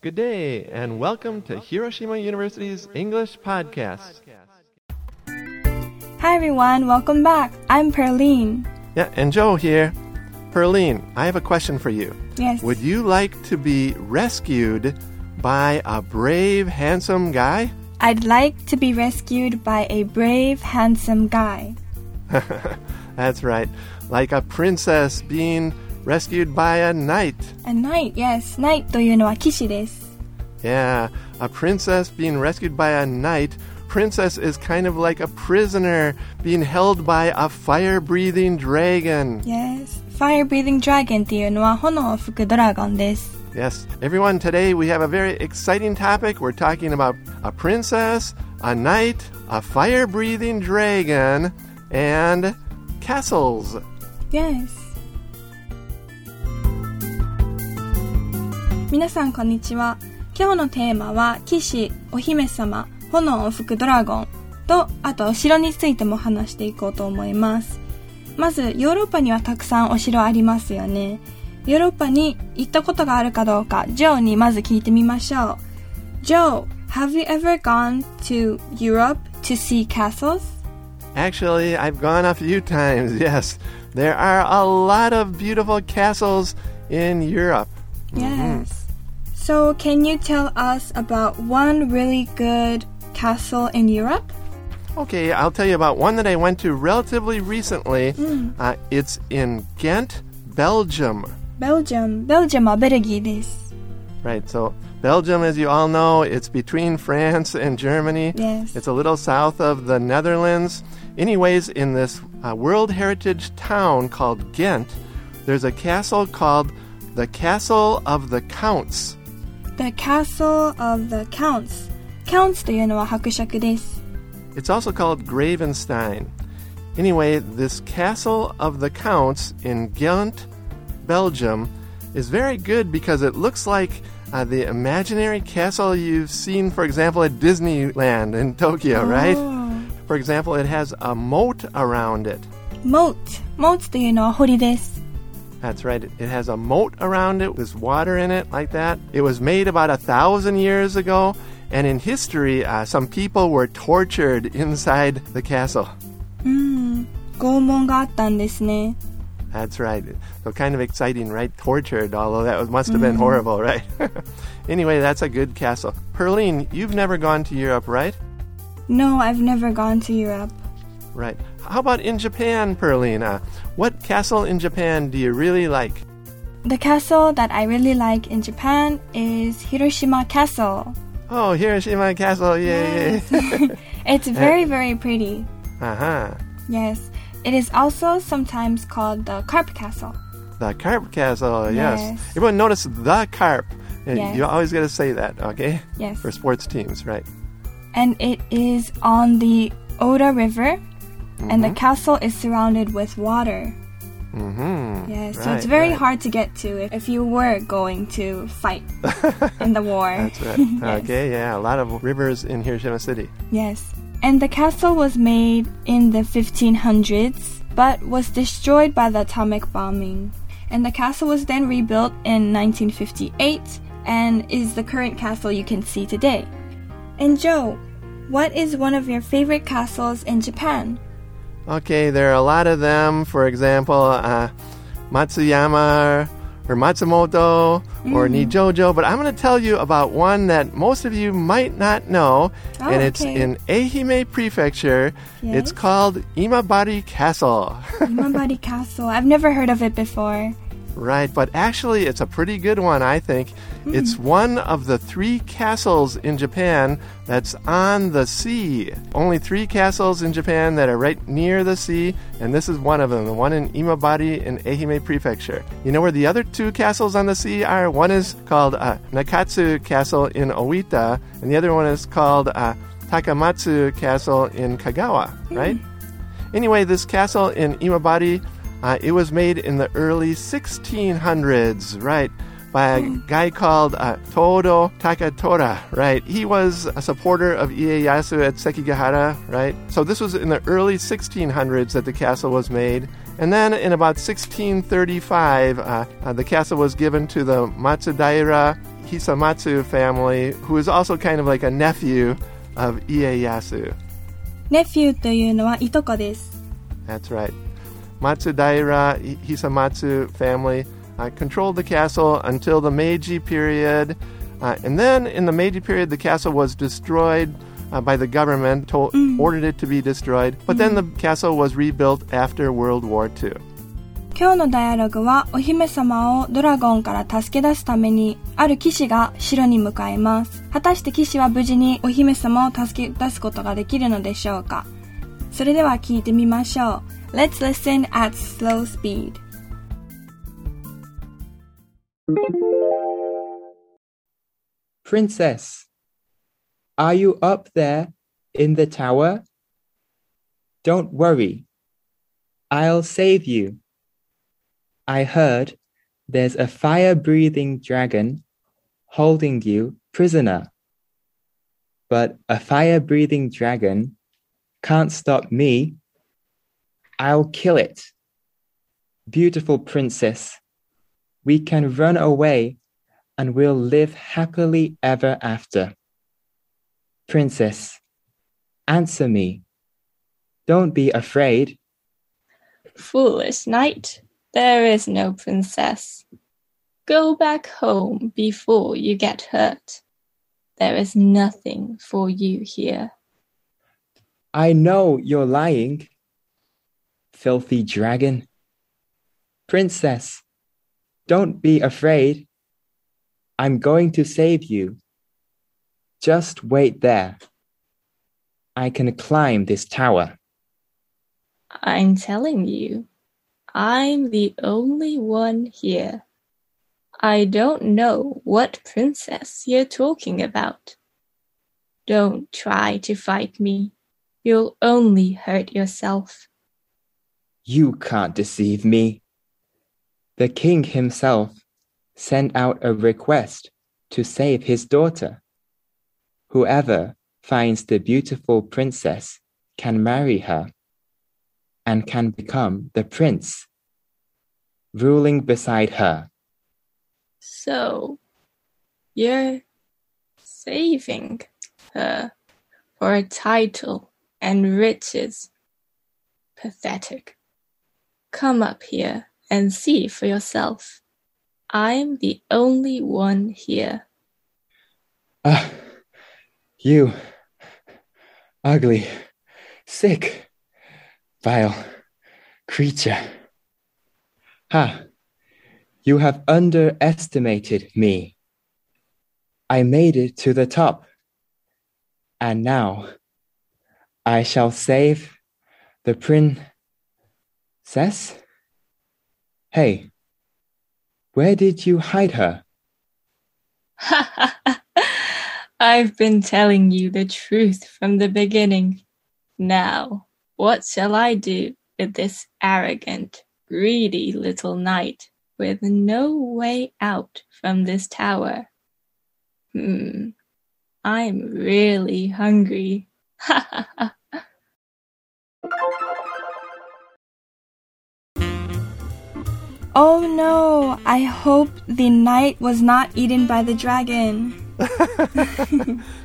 Good day, and welcome to Hiroshima University's English Podcast. Hi everyone, welcome back. I'm Perline. Yeah, and Joe here. Perline, I have a question for you. Yes. Would you like to be rescued by a brave, handsome guy? I'd like to be rescued by a brave, handsome guy. That's right, like a princess being rescued by a knight. A knight, yes. knight というのは騎士です。 Yeah, a princess being rescued by a knight. Princess is kind of like a prisoner being held by a fire breathing dragon. Yes. Fire breathing dragon っていうのは炎を吹くドラゴンです。 Yes, everyone, today we have a very exciting topic. We're talking about a princess, a knight, a fire breathing dragon, and castles. Yes. 皆さんこんにちは。今日のテーマは騎士、お姫様、炎を吹くドラゴンと、あとお城についても話していこうと思います。まず、ヨーロッパにはたくさんお城ありますよね。ヨーロッパに行ったことがあるかどうか、ジョーにまず聞いてみましょう。ジョー、have you ever gone to Europe to see castles? Actually, I've gone a few times, yes. There are a lot of beautiful castles in Europe. Yes. So, can you tell us about one really good castle in Europe? Okay, I'll tell you about one that I went to relatively recently. Uh, it's in Ghent, Belgium. Belgium. Belgium はベルギーです。 Right, so Belgium, as you all know, it's between France and Germany. Yes. It's a little south of the Netherlands. Anyways, in this uh, World Heritage town called Ghent, there's a castle called the Castle of the Counts. The Castle of the Counts. Counts というのは伯爵です。It's also called Gravensteen. Anyway, this Castle of the Counts in Ghent, Belgium, is very good because it looks like uh, the imaginary castle you've seen, for example, at Disneyland in Tokyo, oh. right? For example, it has a moat around it. Moat. Moat というのは堀です。That's right. It it has a moat around it. There's water in it like that. It was made about a thousand years ago. And in history, uh, some people were tortured inside the castle. 拷問があったんですね。 That's right. So kind of exciting, right? Tortured, although that was, must have been horrible, right? anyway, that's a good castle. Perline, you've never gone to Europe, right? No, I've never gone to Europe. Right. How about in Japan, Perline? Uh, what castle in Japan do you really like? The castle that I really like in Japan is Hiroshima Castle. Oh, Hiroshima Castle, yay! It's very, very pretty. uh huh. Yes. It is also sometimes called the Carp Castle. The carp castle, yes. Yes. Everyone notice the carp. Yes. You always got to say that, okay? Yes. For sports teams, right? And it is on the Ota River, and the castle is surrounded with water. Mm-hmm. Yes, so Right, it's very right. hard to get to if, if you were going to fight in the war. That's right. Yes. Okay, yeah, a lot of rivers in Hiroshima City. Yes. And the castle was made in the 1500s, but was destroyed by the atomic bombing. And the castle was then rebuilt in 1958 and is the current castle you can see today. And Joe, what is one of your favorite castles in Japan? Okay, there are a lot of them. For example, uh, Matsuyama or Matsumoto or Nijojo. But I'm going to tell you about one that most of you might not know, Oh, and it's okay. in Ehime Prefecture. It's called Imabari Castle. Imabari Castle. I've never heard of it before. Right, but actually, it's a pretty good one, I think. It's one of the three castles in Japan that's on the sea. Only three castles in Japan that are right near the sea, and this is one of them, the one in Imabari in Ehime Prefecture. You know where the other two castles on the sea are? One is called uh, Nakatsu Castle in Oita, and the other one is called uh, Takamatsu Castle in Kagawa, right? Anyway, this castle in Imabari, uh, it was made in the early 1600s, right? By a guy called uh, Todo Takatora, right? He was a supporter of Ieyasu at Sekigahara, right? So this was in the early 1600s that the castle was made. And then in about 1635, uh, uh, the castle was given to the Matsudaira Hisamatsu family, who is also kind of like a nephew of Ieyasu. ネフューというのはいとこです。 That's right. Matsudaira Hisamatsu family uh, controlled the castle until the Meiji period. Uh, and then in the Meiji period, the castle was destroyed uh, by the government, told, ordered it to be destroyed. But then the castle was rebuilt after World War II. 今日のダイアログはお姫様をドラゴンから助け出すためにある騎士が城に向かいます。果たして騎士は無事にお姫様を助け出すことができるのでしょうかそれでは聞いてみましょう。 Let's listen at slow speed. Princess, are you up there in the tower? Don't worry. I'll save you. I heard there's a fire breathing dragon holding you prisoner. But a fire breathing dragon can't stop me. I'll kill it. Beautiful princess, we can run away and we'll live happily ever after. Princess, answer me. Don't be afraid. Foolish knight, there is no princess. Go back home before you get hurt. There is nothing for you here. I know you're lying. Filthy dragon. Princess, don't be afraid. I'm going to save you. Just wait there. I can climb this tower. I'm telling you, I'm the only one here. I don't know what princess you're talking about. Don't try to fight me. You'll only hurt yourself. You can't deceive me. The king himself sent out a request to save his daughter. Whoever finds the beautiful princess can marry her and can become the prince, ruling beside her. So, you're saving her for a title and riches. Pathetic. Come up here and see for yourself. I'm the only one here. Ah, you ugly, sick, vile creature. Ha! You have underestimated me. I made it to the top. And now I shall save the princess? Hey, where did you hide her? I've been telling you the truth from the beginning. Now, what shall I do with this arrogant, greedy little knight with no way out from this tower? Hmm, I'm really hungry. Oh no, I hope the knight was not eaten by the dragon.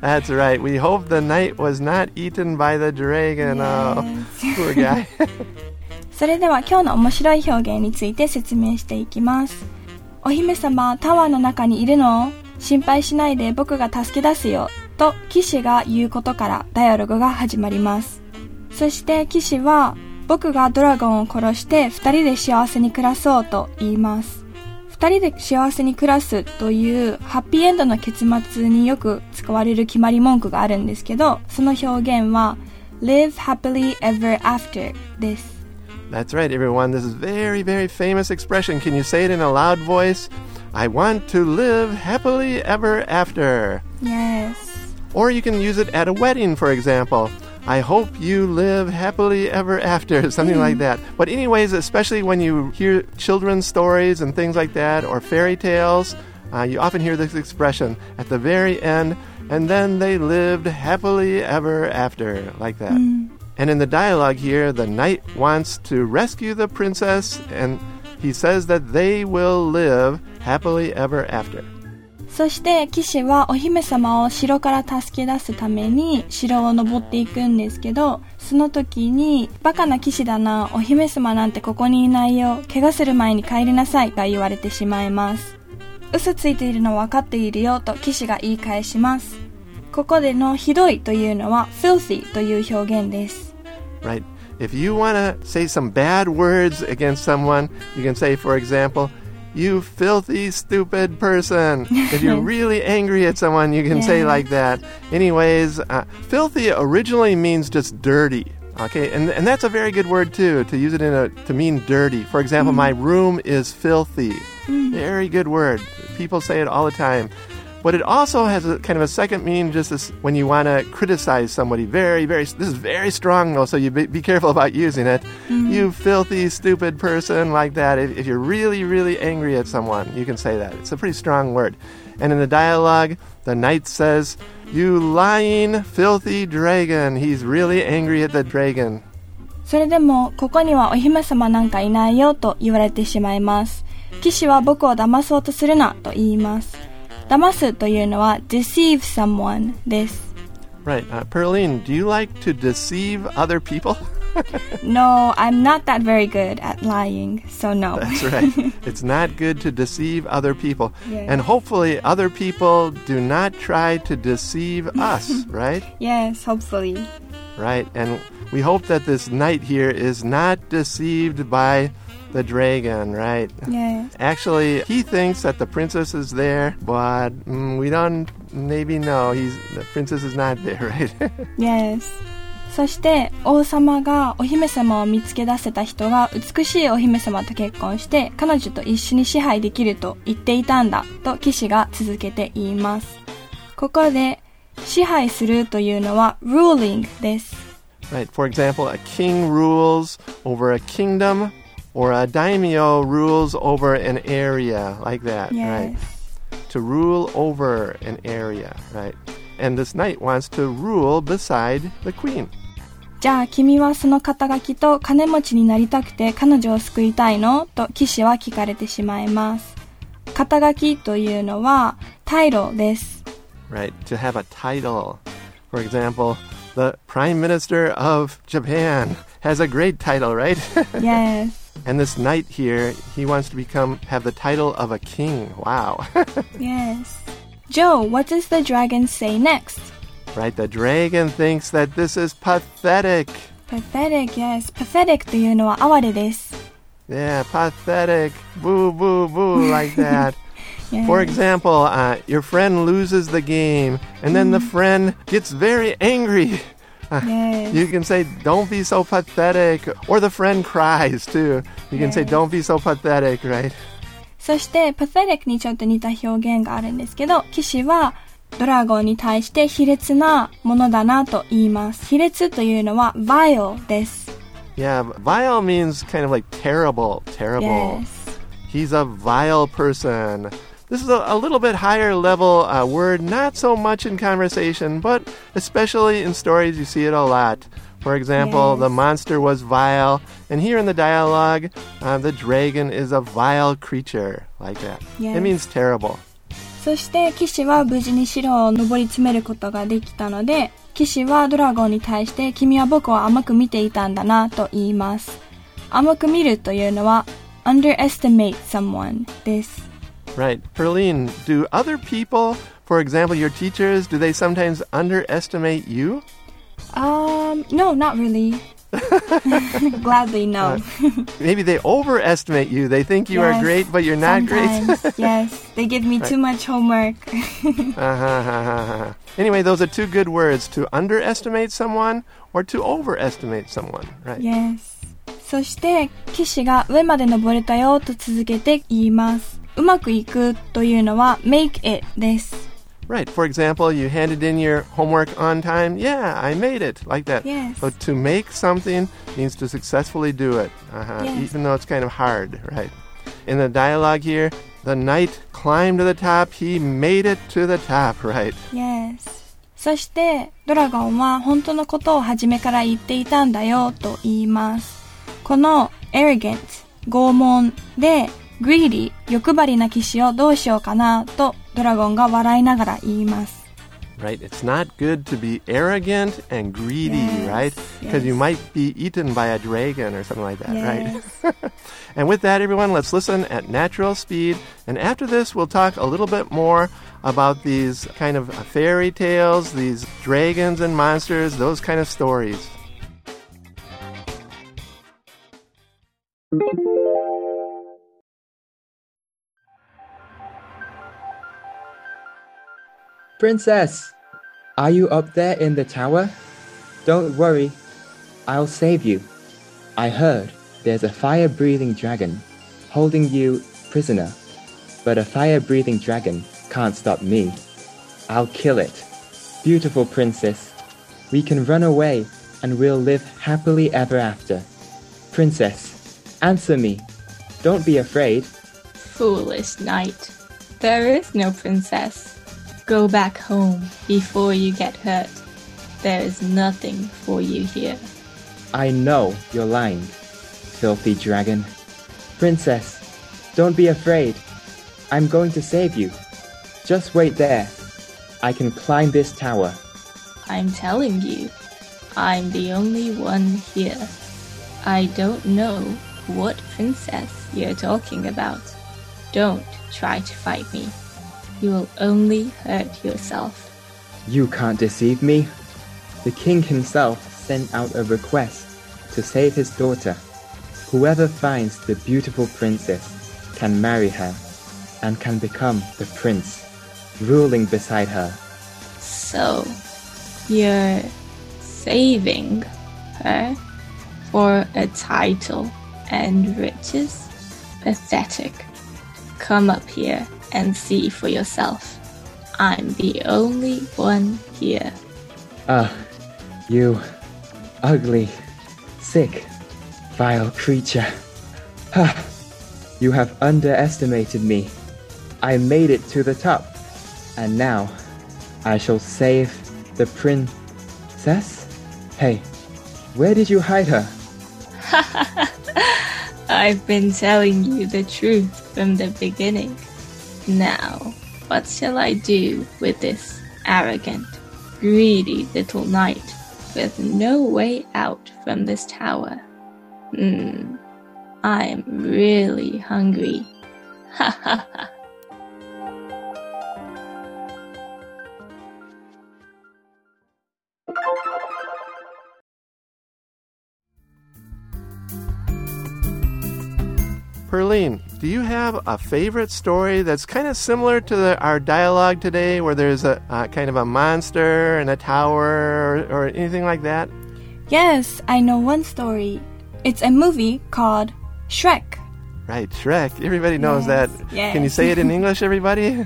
That's right. We hope the knight was not eaten by the dragon. Oh, poor guy. それでは今日の面白い表現について説明していきます。お姫様、タワーの中にいるの心配しないで僕が助け出すよ。と騎士が言うことからダイアログが始まります。そして騎士は僕がドラゴンを殺して二人で幸せに暮らそうと言います。二人で幸せに暮らすというハッピーエンドの結末によく使われる決まり文句があるんですけど、その表現は live happily ever after です。That's right, everyone. This is very, very famous expression. Can you say it in a loud voice? I want to live happily ever after. Yes. Or you can use it at a wedding, for example. I hope you live happily ever after, something like that. But, anyways, especially when you hear children's stories and things like that, or fairy tales, uh, you often hear this expression at the very end, and then they lived happily ever after, like that. And in the dialogue here, the knight wants to rescue the princess, and he says that they will live happily ever after. そして騎士はお姫様を城から助け出すために城を登っていくんですけど、その時に、バカな騎士だな、お姫様なんてここにいないよ、怪我する前に帰りなさいが言われてしまいます。嘘ついているの分かっているよと騎士が言い返します。ここでのひどいというのは filthy という表現です。right? If you want to say some bad words against someone, you can say, for example, you filthy, stupid person. if you're really angry at someone, you can say like that. Anyways, uh, filthy originally means just dirty. Okay, and, and that's a very good word too, to use it in a to mean dirty. For example, my room is filthy. Very good word. People say it all the time. But it also has a kind of a second meaning just as when you want to criticize somebody. Very, very, this is very strong though, so you be, be careful about using it. You filthy, stupid person, like that. If, if you're really, really angry at someone, you can say that. It's a pretty strong word. And in the dialogue, the knight says, You lying, filthy dragon. He's really angry at the dragon. それでも、ここにはお姫様なんかいないよと言われてしまいます。騎士は僕を騙そうとするなと言います。 騙すというのは deceive someone です。 Right. Uh, Perline, do you like to deceive other people? No, I'm not that very good at lying, so no. That's right. it's not good to deceive other people. Yeah. And hopefully, other people do not try to deceive us, right? yes, hopefully. Right. And we hope that this knight here is not deceived by the dragon, right? Yes. Actually, he thinks that the princess is there, but mm, we don't maybe know. He's the princess is not there, right? Yes. そして王様がお姫様を見つけ出せた人が美しいお姫様と結婚して彼女と一緒に支配できると言っていたんだと騎士が続けて言います。ここで支配するというのは ruling です。Right. For example, a king rules over a kingdom, or a daimyo rules over an area, like that. Right. Yes. To rule over an area, right. And this knight wants to rule beside the queen. じゃあ君はその肩書きと金持ちになりたくて彼女を救いたいのと騎士は聞かれてしまいます。肩書きというのはタイトルです。 Right. To have a title. For example, the Prime Minister of Japan has a great title, right? Yes. and this knight here, he wants to become have the title of a king. Wow. Yes. Joe, what does the dragon say next? right. The dragon thinks that this is pathetic. Pathetic, yes. Pathetic というのは哀れです。 Yeah, pathetic. Boo, boo, boo, like that. Yes. For example, uh, your friend loses the game, and then the friend gets very angry. Yes. You can say, don't be so pathetic. Or the friend cries, too. You can say, Yes. don't be so pathetic, right? そして、pathetic にちょっと似た表現があるんですけど、騎士はドラゴンに対して卑劣なものだなと言います。卑劣というのは vile です。 Yeah, vile means kind of like terrible, terrible. Yes. He's a vile person. This is a, a little bit higher level uh, word, not so much in conversation, but especially in stories, you see it a lot. For example, Yes. the monster was vile, and here in the dialogue, uh, the dragon is a vile creature, like that. Yes. It means terrible. そして騎士は無事に城を登り詰めることができたので、騎士はドラゴンに対して君は僕を甘く見ていたんだなと言います。甘く見るというのは underestimate someone です。 Right. Perline, do other people, for example, your teachers, do they sometimes underestimate you? Um, no, not really. Gladly no. Maybe they overestimate you. They think you are Yes, great, but you're not great. sometimes, yes, they give me too much homework. Uh-huh. anyway, those are two good words to underestimate someone or to overestimate someone. Right. yes. そして、騎士が上まで登れたよと続けて言います。 うまくいくというのは make it です。Right. For example, you handed in your homework on time. Yeah, I made it. Like that. Yes. So to make something means to successfully do it. Uh-huh. Yes. Even though it's kind of hard. Right. In the dialogue here, the knight climbed to the top. He made it to the top. Right. Yes. そして、ドラゴンは本当のことを初めから言っていたんだよと言います。この arrogant、拷問でgreedy、欲張りな騎士をどうしようかなと ドラゴンが笑いながら言います。 Right? It's not good to be arrogant and greedy, Yes, right? Because you yes. might be eaten by a dragon or something like that, Yes. right? and with that, everyone, let's listen at natural speed. And after this, we'll talk a little bit more about these kind of fairy tales, these dragons and monsters, those kind of stories. Princess, are you up there in the tower? Don't worry, I'll save you. I heard there's a fire breathing dragon holding you prisoner, but a fire breathing dragon can't stop me. I'll kill it. Beautiful princess, we can run away and we'll live happily ever after. Princess, answer me. Don't be afraid. Foolish knight. There is no princess. Go back home before you get hurt. There is nothing for you here. I know you're lying, filthy dragon. Princess, don't be afraid. I'm going to save you. Just wait there. I can climb this tower. I'm telling you, I'm the only one here. I don't know what princess you're talking about. Don't try to fight me. You will only hurt yourself. You can't deceive me. The king himself sent out a request to save his daughter. Whoever finds the beautiful princess can marry her and can become the prince, ruling beside her. So, you're saving her for a title and riches? Pathetic. Come up here and see for yourself. I'm the only one here. Ah, you ugly, sick, vile creature. Ha! You have underestimated me. I made it to the top, and now I shall save the princess? Hey, where did you hide her? I've been telling you the truth from the beginning. Now, what shall I do with this arrogant, greedy little knight with no way out from this tower? Hmm, I'm really hungry. Ha ha ha. Perline, do you have a favorite story that's kind of similar to the, our dialogue today, where there's a uh, kind of a monster and a tower or, or anything like that? Yes, I know one story. It's a movie called Shrek. Right, Shrek. Everybody knows Yes, that. yes. Can you say it in English, everybody?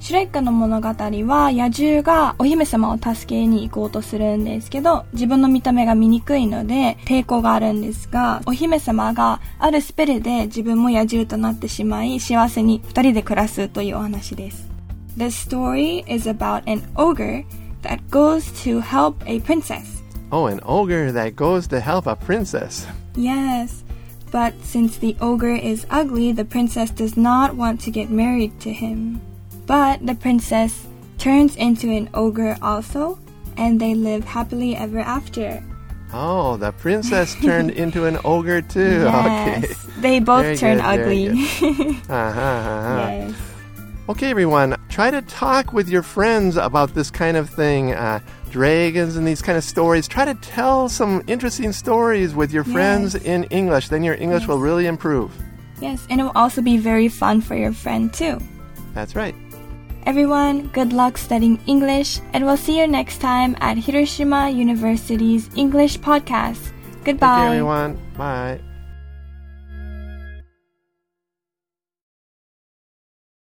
シュレックの物語は野獣がお姫様を助けに行こうとするんですけど自分の見た目が醜いので抵抗があるんですがお姫様があるスペルで自分も野獣となってしまい幸せに二人で暮らすというお話です The story is about an ogre that goes to help a princess Oh, an ogre that goes to help a princess. Yes But since the ogre is ugly, the princess does not want to get married to him. But the princess turns into an ogre also, and they live happily ever after. Oh, the princess turned into an ogre too. Okay. Yes, they both Very turn good, ugly. Uh-huh, uh-huh. yes. Okay, everyone, try to talk with your friends about this kind of thing. Uh, dragons and these kind of stories. Try to tell some interesting stories with your friends Yes. in English. Then your English Yes. will really improve. Yes, and it will also be very fun for your friend too. That's right. Everyone, good luck studying English, and we'll see you next time at Hiroshima University's English podcast. Thank you, Goodbye. everyone. Bye.